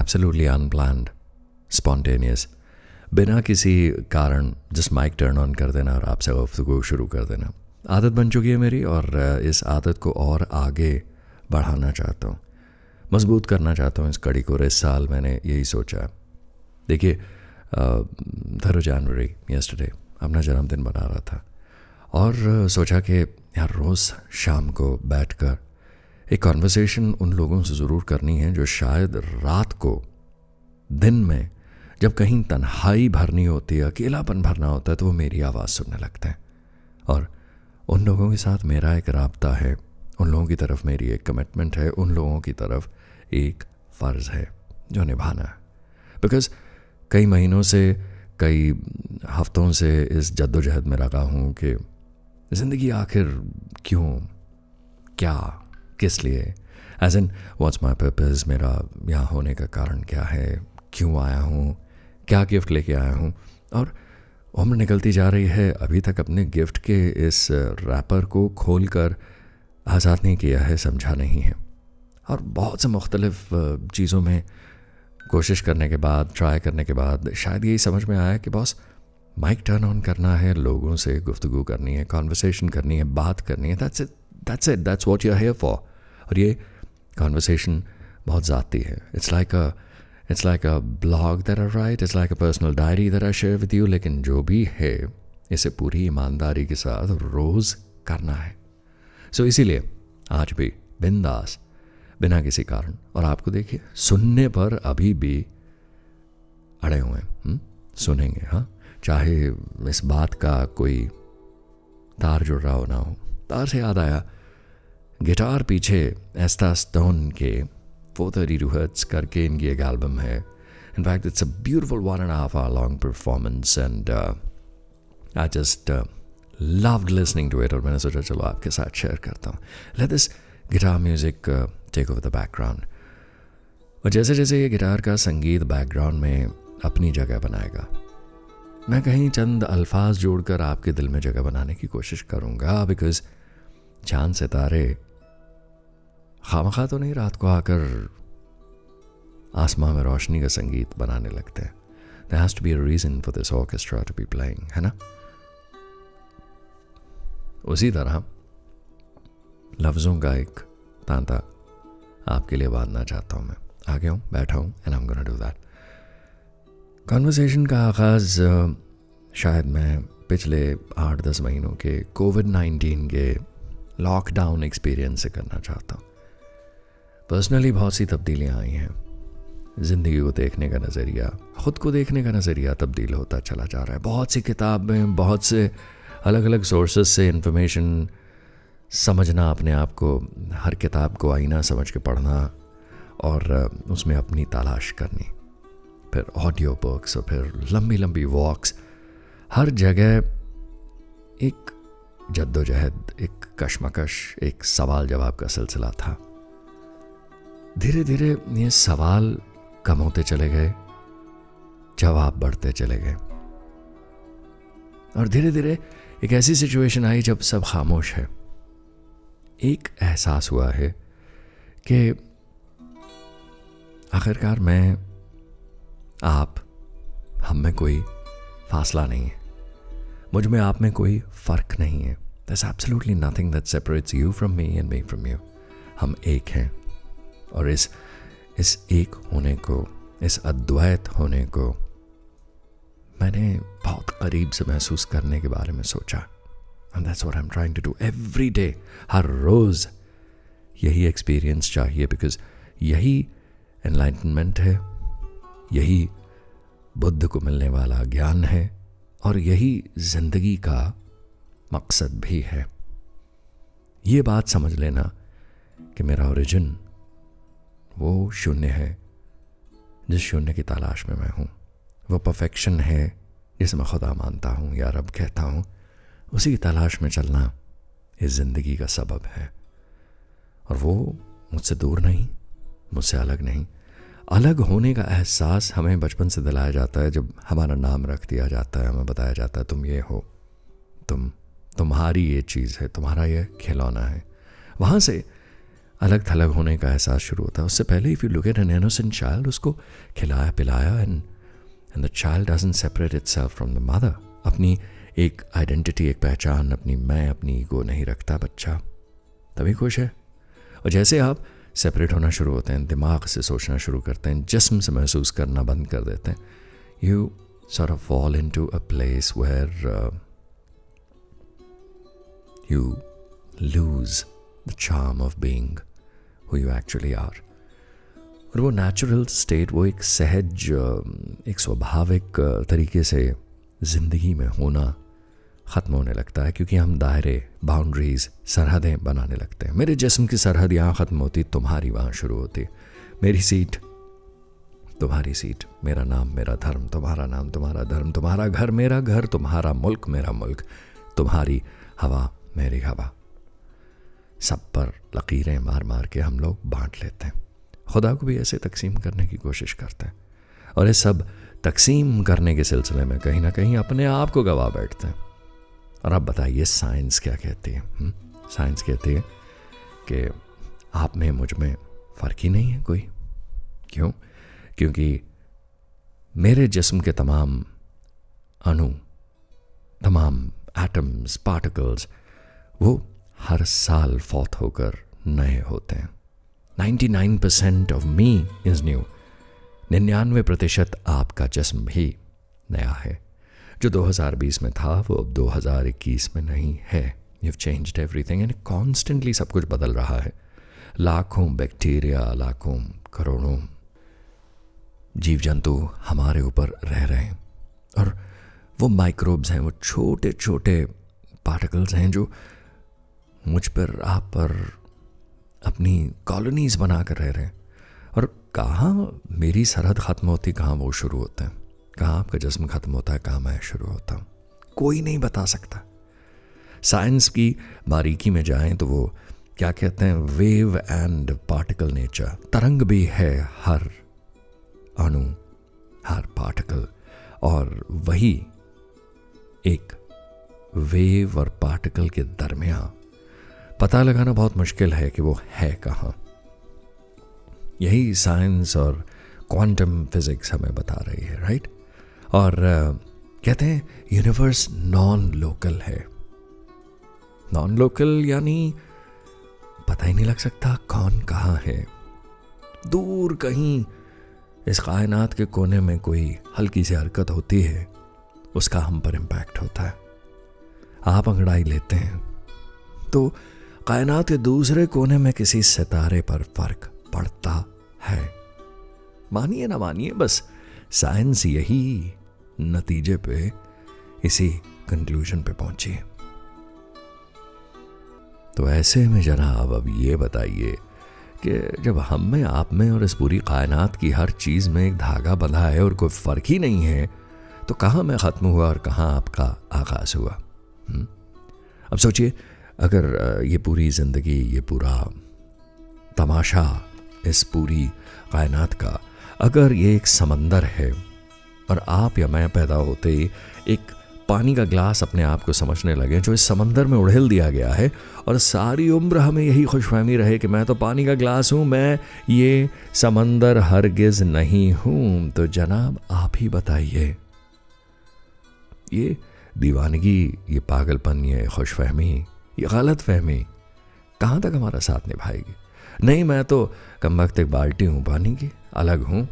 Absolutely unplanned spontaneous बिना किसी कारण जस्ट माइक टर्न ऑन कर देना और आपसे गुफ्तु शुरू कर देना। आदत बन चुकी है मेरी और इस आदत को और आगे बढ़ाना चाहता हूँ। मज़बूत करना चाहता हूँ इस कड़ी को और इस साल मैंने यही सोचा देखिए थर्ड जनवरी यस्टरडे अपना जन्मदिन बना रहा था। और सोचा कि यार रोज़ शाम को बैठकर एक कॉन्वर्सेशन उन लोगों से ज़रूर करनी है जो शायद रात को, दिन में, जब कहीं तन्हाई भरनी होती है, अकेलापन भरना होता है तो वो मेरी आवाज़ सुनने लगते हैं। और उन लोगों के साथ मेरा एक रबता है। उन लोगों की तरफ़ मेरी एक कमिटमेंट है। उन लोगों की तरफ़ एक फ़र्ज़ है जो निभाना है। बिकॉज़ कई महीनों से, कई हफ्तों से इस जद्दोजहद में लगा हूँ कि ज़िंदगी आखिर क्यों, क्या किस लिए? As in what's my purpose मेरा यहाँ होने का कारण क्या है? क्यों आया हूँ? क्या गिफ्ट लेके आया हूँ? और उम्र निकलती जा रही है। अभी तक अपने गिफ्ट के इस रैपर को खोल कर आज़ाद नहीं किया है, समझा नहीं है। और बहुत से मुख्तलिफ़ चीज़ों में कोशिश करने के बाद ट्राई करने के बाद, शायद यही समझ में आया कि बॉस माइक टर्न ऑन करना है, लोगों से गुफ्तु करनी है कॉन्वर्सेशन करनी है, बात करनी है। That's it that's it that's what you hear for और ये कॉन्वर्सेशन बहुत ज़ाती है। It's like a it's like a blog that are right it's like a personal diary that are share with you लेकिन जो भी है इसे पूरी ईमानदारी के साथ रोज़ करना है। सो so, इसीलिए आज भी बिंदास बिना किसी कारण और आपको देखिए सुनने पर अभी भी अड़े हुए हैं हम्म? सुनेंगे हाँ? चाहे इस बात का कोई तार जुड़ रहा हो ना हो तार से याद आया गिटार पीछे एस्ता स्टोन के फोर थर्टी टू हर्ट्स करके इनकी एक एल्बम है। In fact it's a beautiful one and half hour long performance and I just love listening to it और मैंने सोचा, चलो आपके साथ शेयर करता हूँ. Let this guitar music take over the background और जैसे जैसे ये गिटार का संगीत बैकग्राउंड में अपनी जगह बनाएगा, मैं कहीं चंद अल्फाज जोड़कर आपके दिल में जगह बनाने की कोशिश करूँगा बिकॉज़ चाँद सितारे खामखा तो नहीं रात को आकर आसमां में रोशनी का संगीत बनाने लगते हैं। There has to be a reason for this orchestra to be playing है ना? उसी तरह लफ्ज़ों का एक तांता आपके लिए बांधना चाहता हूँ मैं। आ गया हूँ, बैठा हूँ and I am gonna do that conversation का आगाज़ शायद मैं पिछले आठ दस महीनों के कोविड नाइन्टीन के लॉकडाउन एक्सपीरियंस से करना चाहता हूँ। पर्सनली बहुत सी तब्दीलियाँ आई हैं। ज़िंदगी को देखने का नज़रिया, ख़ुद को देखने का नज़रिया तब्दील होता चला जा रहा है। बहुत सी किताबें बहुत से अलग अलग सोर्सेज से इंफॉर्मेशन समझना, अपने आप को, हर किताब को आईना समझ के पढ़ना और उसमें अपनी तलाश करनी। फिर ऑडियो बुक्स और फिर लंबी लंबी वॉक्स हर जगह एक जद्दोजहद, एक कशमकश, एक सवाल जवाब का सिलसिला था। धीरे धीरे ये सवाल कम होते चले गए, जवाब बढ़ते चले गए। और धीरे धीरे एक ऐसी सिचुएशन आई जब सब खामोश है। एक एहसास हुआ है कि आखिरकार मैं, आप, हम में कोई फासला नहीं है। मुझमें आप में कोई फ़र्क नहीं है। There's absolutely nothing that separates you from me and me from you हम एक हैं। और इस इस एक होने को, इस अद्वैत होने को मैंने बहुत करीब से महसूस करने के बारे में सोचा। And that's what I am trying to do every day हर रोज़ यही एक्सपीरियंस चाहिए बिकॉज़ यही एनलाइटनमेंट है, यही बुद्ध को मिलने वाला ज्ञान है और यही ज़िंदगी का मकसद भी है। ये बात समझ लेना कि मेरा ओरिजिन वो शून्य है, जिस शून्य की तलाश में मैं हूँ। वो परफेक्शन है, जिसे मैं खुदा मानता हूँ या रब कहता हूँ। उसी की तलाश में चलना इस ज़िंदगी का सबब है। और वो मुझसे दूर नहीं, मुझसे अलग नहीं। अलग होने का एहसास हमें बचपन से दिलाया जाता है, जब हमारा नाम रख दिया जाता है, हमें बताया जाता है, तुम ये हो, तुम, तुम्हारी ये चीज़ है, तुम्हारा ये खिलौना है। वहाँ से अलग थलग होने का एहसास शुरू होता है। उससे पहले if you look at an innocent child उसको खिलाया पिलाया and and the child doesn't separate itself from the mother अपनी एक आइडेंटिटी एक पहचान अपनी मैं अपनी ईगो नहीं रखता बच्चा। तभी खुश है। और जैसे आप सेपरेट होना शुरू होते हैं दिमाग से सोचना शुरू करते हैं जिस्म से महसूस करना बंद कर देते हैं you sort of fall into a place where uh, you lose the charm of being who you actually are. और वो नेचुरल स्टेट वो एक सहज, एक स्वाभाविक तरीके से ज़िंदगी में होना ख़त्म होने लगता है, क्योंकि हम दायरे बाउंड्रीज सरहदें बनाने लगते हैं। मेरे जिस्म की सरहद यहाँ ख़त्म होती, तुम्हारी वहाँ शुरू होती। मेरी सीट तुम्हारी सीट मेरा नाम, मेरा धर्म, तुम्हारा नाम, तुम्हारा धर्म, तुम्हारा घर, मेरा घर, तुम्हारा मुल्क, मेरा मुल्क, तुम्हारी हवा, मेरी हवा। सब पर लकीरें मार मार के हम लोग बांट लेते हैं। खुदा को भी ऐसे तकसीम करने की कोशिश करते हैं। और ये सब तकसीम करने के सिलसिले में कहीं ना कहीं अपने आप को गवा बैठते हैं। और अब बताइए, साइंस क्या कहती है? हम्म? साइंस कहती है कि आप में, मुझमें फ़र्क ही नहीं है कोई। क्यों? क्योंकि मेरे जिस्म के तमाम अणु, तमाम एटम्स पार्टिकल्स वो हर साल फौत होकर नए होते हैं। 99% ऑफ़ मी इज़ न्यू निन्यानवे प्रतिशत आपका जिस्म भी नया है। जो 2020 में था, वो अब 2021 में नहीं है। You changed everything and constantly सब कुछ बदल रहा है। लाखों बैक्टीरिया, लाखों करोड़ों जीव जंतु हमारे ऊपर रह रहे हैं। और वो माइक्रोब्स हैं, वो छोटे छोटे पार्टिकल्स हैं जो मुझ पर, आप पर अपनी कॉलोनीज बना कर रह रहे हैं। और कहाँ मेरी सरहद ख़त्म होती, कहाँ वो शुरू होते हैं? कहाँ आपका जिसम ख़त्म होता है, कहाँ मैं शुरू होता हूँ? कोई नहीं बता सकता। साइंस की बारीकी में जाएँ तो वो क्या कहते हैं वेव एंड पार्टिकल नेचर तरंग भी है हर अणु, हर पार्टिकल और वही एक वेव और पार्टिकल के दरमियान पता लगाना बहुत मुश्किल है कि वो है कहाँ। यही साइंस और क्वांटम फिजिक्स हमें बता रही है राइट और कहते हैं, यूनिवर्स नॉन लोकल है। नॉन लोकल यानी पता ही नहीं लग सकता कौन कहाँ है। दूर कहीं इस कायनात के कोने में कोई हल्की सी हरकत होती है, उसका हम पर इम्पैक्ट होता है। आप अंगड़ाई लेते हैं। तो कायनात के दूसरे कोने में किसी सितारे पर फ़र्क पड़ता है मानिए ना मानिए, बस साइंस यही नतीजे पे, इसी कंक्लूजन पे पहुँची तो ऐसे में जनाब, अब ये बताइए कि जब हम में, आप में और इस पूरी कायनात की हर चीज़ में एक धागा बंधा है और कोई फ़र्क ही नहीं है तो कहाँ मैं ख़त्म हुआ और कहाँ आपका आगाज़ हुआ हुँ? हम्म? अब सोचिए अगर ये पूरी ज़िंदगी, ये पूरा तमाशा इस पूरी कायनात का, अगर ये एक समंदर है और आप या मैं पैदा होते एक पानी का ग्लास अपने आप को समझने लगे, जो इस समंदर में उड़ेल दिया गया है और सारी उम्र हमें यही खुशफहमी रहे कि मैं तो पानी का ग्लास हूँ, मैं ये समंदर हरगिज नहीं हूँ। तो जनाब, आप ही बताइए। ये दीवानगी, ये पागलपन, ये खुशफहमी ये गलत फहमी। कहाँ तक हमारा साथ निभाएगी? नहीं, मैं तो कम वक्त एक बाल्टी हूँ, पानी की, अलग हूँ।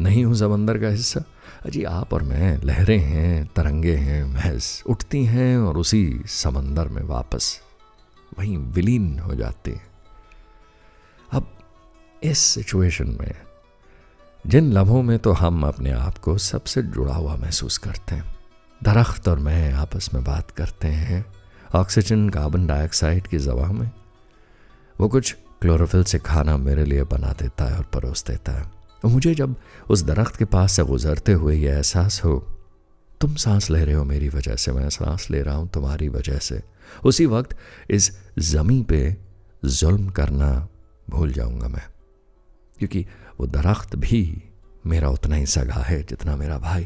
नहीं हूँ समंदर का हिस्सा। अजी आप और मैं लहरें हैं, तरंगे हैं, महज उठती हैं और उसी समंदर में वापस वहीं विलीन हो जाती हैं। अब इस सिचुएशन में, जिन लम्हों में तो हम अपने आप को सबसे जुड़ा हुआ महसूस करते हैं, दरख्त और मैं आपस में बात करते हैं ऑक्सीजन, कार्बन डाइऑक्साइड की जवा में। वो कुछ क्लोरोफिल से खाना मेरे लिए बना देता है और परोस देता है। और मुझे जब उस दरख्त के पास से गुजरते हुए यह एहसास हो, तुम सांस ले रहे हो मेरी वजह से, मैं सांस ले रहा हूँ तुम्हारी वजह से। उसी वक्त इस ज़मी पे जुल्म करना भूल जाऊँगा मैं, क्योंकि वो दरख्त भी मेरा उतना ही सगा है जितना मेरा भाई।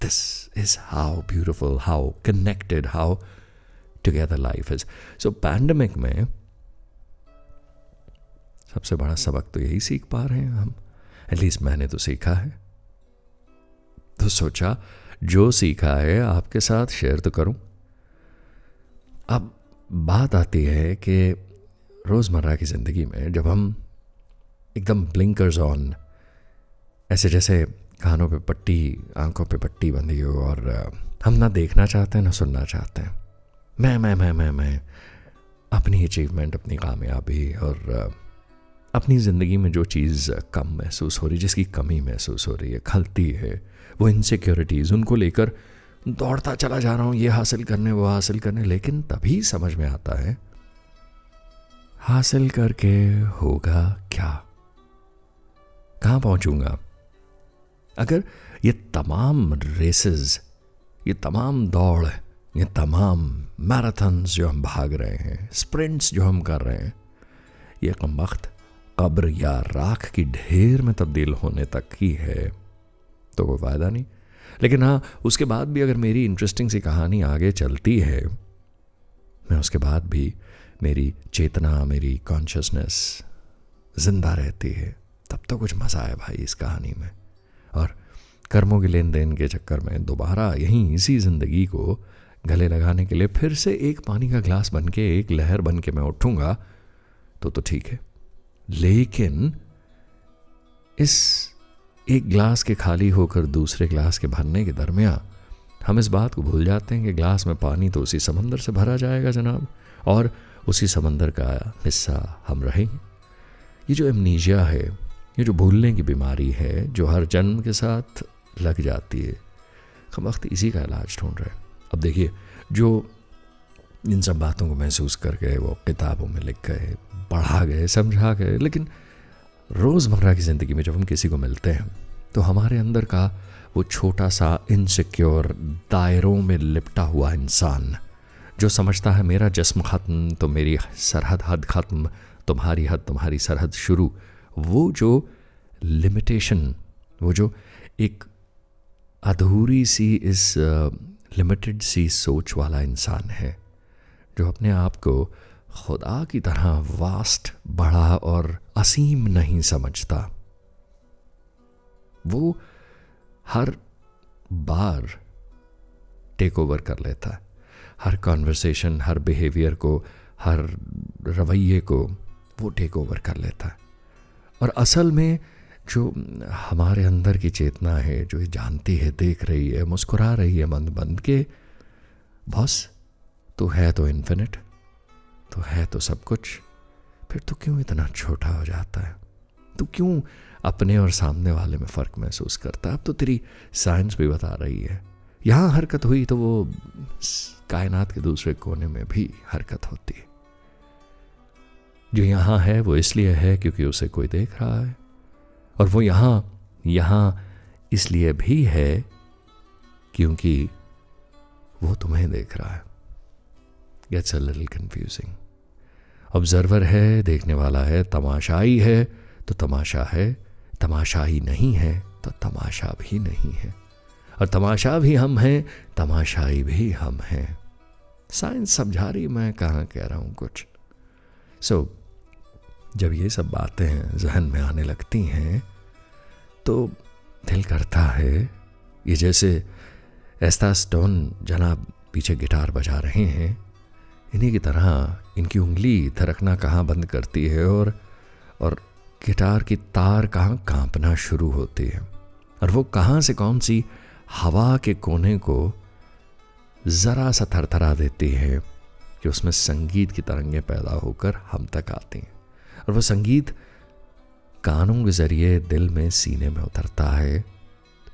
This is how beautiful how connected how together life is so pandemic में सबसे बड़ा सबक तो यही सीख पा रहे हैं हम। एटलीस्ट मैंने तो सीखा है। तो सोचा, जो सीखा है आपके साथ शेयर तो करूँ। अब बात आती है कि रोज़मर्रा की ज़िंदगी में जब हम एकदम ब्लिंकर्स ऑन ऐसे जैसे कानों पे पट्टी, आँखों पे पट्टी बंधी हो और हम ना देखना चाहते हैं, ना सुनना चाहते हैं। मैं मैं मैं मैं मैं अपनी अचीवमेंट अपनी कामयाबी और अपनी ज़िंदगी में जो चीज़ कम महसूस हो रही है, जिसकी कमी महसूस हो रही है, खलती है, वो इनसिक्योरिटीज़ उनको लेकर दौड़ता चला जा रहा हूँ, ये हासिल करने, वो हासिल करने, लेकिन तभी समझ में आता है, हासिल करके होगा क्या? कहाँ पहुंचूँगा? अगर ये तमाम रेसेस ये तमाम दौड़ ये तमाम मैराथन्स जो हम भाग रहे हैं, स्प्रिंट्स जो हम कर रहे हैं, ये कम वक्त कब्र या राख की ढेर में तब्दील होने तक ही है तो कोई फ़ायदा नहीं। लेकिन हाँ उसके बाद भी अगर मेरी इंटरेस्टिंग सी कहानी आगे चलती है, मैं उसके बाद भी मेरी चेतना, मेरी कॉन्शियसनेस ज़िंदा रहती है, तब तो कुछ मज़ा है भाई इस कहानी में। और कर्मों के लेन देन के चक्कर में दोबारा यहीं इसी ज़िंदगी को गले लगाने के लिए फिर से एक पानी का ग्लास बन के एक लहर बन के मैं उठूँगा तो तो ठीक है। लेकिन इस एक ग्लास के खाली होकर दूसरे ग्लास के भरने के दरमियान हम इस बात को भूल जाते हैं कि ग्लास में पानी तो उसी समंदर से भरा जाएगा, जनाब, और उसी समंदर का हिस्सा हम रहेंगे। ये जो एमनीजिया है, ये जो भूलने की बीमारी है, जो हर जन्म के साथ लग जाती है, हम वक्त इसी का इलाज ढूंढ रहे हैं। अब देखिए, जो इन सब बातों को महसूस कर गए, वो किताबों में लिख गए, पढ़ा गए, समझा गए, लेकिन रोज़मर्रा की ज़िंदगी में जब हम किसी को मिलते हैं तो हमारे अंदर का वो छोटा सा इनसिक्योर दायरों में लिपटा हुआ इंसान, जो समझता है, मेरा जस्म ख़त्म तो मेरी सरहद हद ख़त्म, तुम्हारी हद, तुम्हारी सरहद शुरू। वो जो लिमिटेशन वो जो एक अधूरी सी इस लिमिटेड सी सोच वाला इंसान है, जो अपने आप को खुदा की तरह वास्ट, बड़ा और असीम नहीं समझता। वो हर बार टेक ओवर कर लेता है। हर कॉन्वर्सेशन हर बिहेवियर को, हर रवैये को वो टेक ओवर कर लेता है। और असल में जो हमारे अंदर की चेतना है, जो ये जानती है, देख रही है, मुस्कुरा रही है मंद बंद के, बॉस तो है तो इन्फिनिट तो है तो सब कुछ, फिर तो क्यों इतना छोटा हो जाता है? तो क्यों अपने और सामने वाले में फ़र्क महसूस करता है? अब तो तेरी साइंस भी बता रही है। यहाँ हरकत हुई तो वो कायनात के दूसरे कोने में भी हरकत होती। है जो यहाँ है वो इसलिए है क्योंकि उसे कोई देख रहा है। और वो यहाँ यहाँ इसलिए भी है क्योंकि वो तुम्हें देख रहा है। Gets a little confusing observer है देखने वाला है तमाशाई है तो तमाशा है। तमाशाई नहीं है तो तमाशा भी नहीं है। और तमाशा भी हम हैं तमाशाई भी हम हैं। साइंस समझा रही मैं कहाँ कह रहा हूँ कुछ। सो so, जब ये सब बातें जहन में आने लगती हैं तो दिल करता है। ये जैसे एस्ता स्टोन जनाब पीछे गिटार बजा रहे हैं। इन्हीं की तरह इनकी उंगली थरकना कहाँ बंद करती है और और गिटार की तार कहाँ कांपना शुरू होती है। और वो कहाँ से कौन सी हवा के कोने को ज़रा सा थरथरा देती है कि उसमें संगीत की तरंगें पैदा होकर हम तक आती हैं। और वो संगीत कानों के ज़रिए दिल में सीने में उतरता है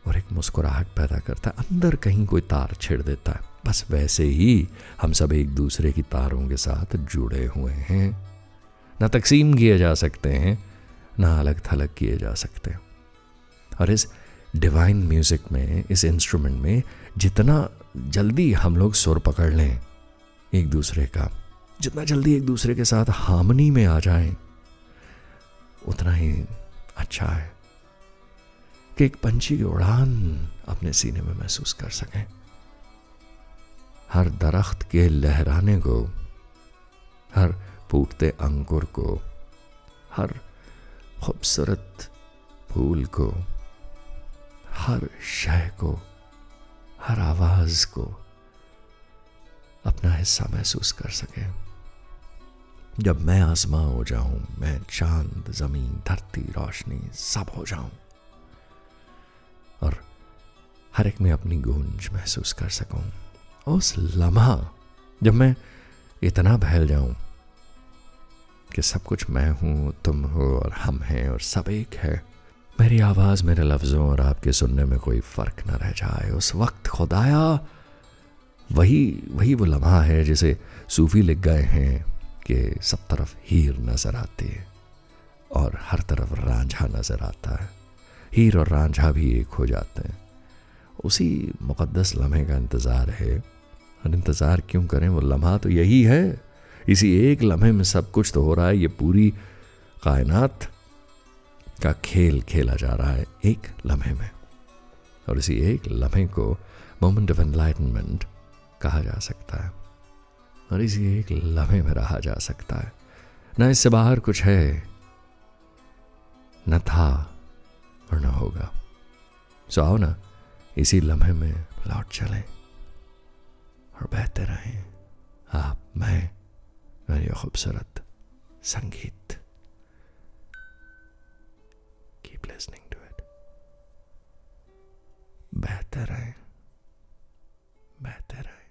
और एक मुस्कुराहट पैदा करता है। अंदर कहीं कोई तार छेड़ देता है। बस वैसे ही हम सब एक दूसरे की तारों के साथ जुड़े हुए हैं। ना तकसीम किए जा सकते हैं, ना अलग थलग किए जा सकते हैं। और इस डिवाइन म्यूज़िक में, इस इंस्ट्रूमेंट में जितना जल्दी हम लोग सुर पकड़ लें, एक दूसरे का, जितना जल्दी एक दूसरे के साथ हामनी में आ जाएँ उतना ही अच्छा है कि एक पंछी की उड़ान अपने सीने में महसूस कर सकें। हर दरख्त के लहराने को, हर फूटते अंकुर को, हर खूबसूरत फूल को, हर शय को, हर आवाज़ को अपना हिस्सा महसूस कर सके। जब मैं आसमां हो जाऊँ, मैं चाँद, ज़मीन, धरती, रोशनी, सब हो जाऊँ। और हर एक में अपनी गूंज महसूस कर सकूँ। उस लम्हा, जब मैं इतना बहल जाऊँ कि सब कुछ मैं हूँ, तुम हो और हम हैं और सब एक है, मेरी आवाज़, मेरे लफ्ज़ों और आपके सुनने में कोई फ़र्क ना रह जाए। उस वक्त खुदाया, वही वही वो लम्हा है जिसे सूफी लिख गए हैं। कि सब तरफ़ हीर नज़र आती है और हर तरफ़ रांझा नज़र आता है। हीर और रांझा भी एक हो जाते हैं। उसी मुक़दस लम्हे का इंतज़ार है। और इंतज़ार क्यों करें? वो लम्हा तो यही है। इसी एक लम्हे में सब कुछ तो हो रहा है। ये पूरी कायनात का खेल खेला जा रहा है एक लम्हे में। और इसी एक लम्हे को मोमेंट ऑफ़ एनलाइटनमेंट कहा जा सकता है। और इसी एक लम्हे में रहा जा सकता है। न इससे बाहर कुछ है, न था और न होगा। सो आओ ना, इसी लम्हे में लौट चले और बहते रहें। आप, मैं और ये खूबसूरत संगीत। कीप लिसनिंग टू इट बेहतर रहें बेहतर रहें।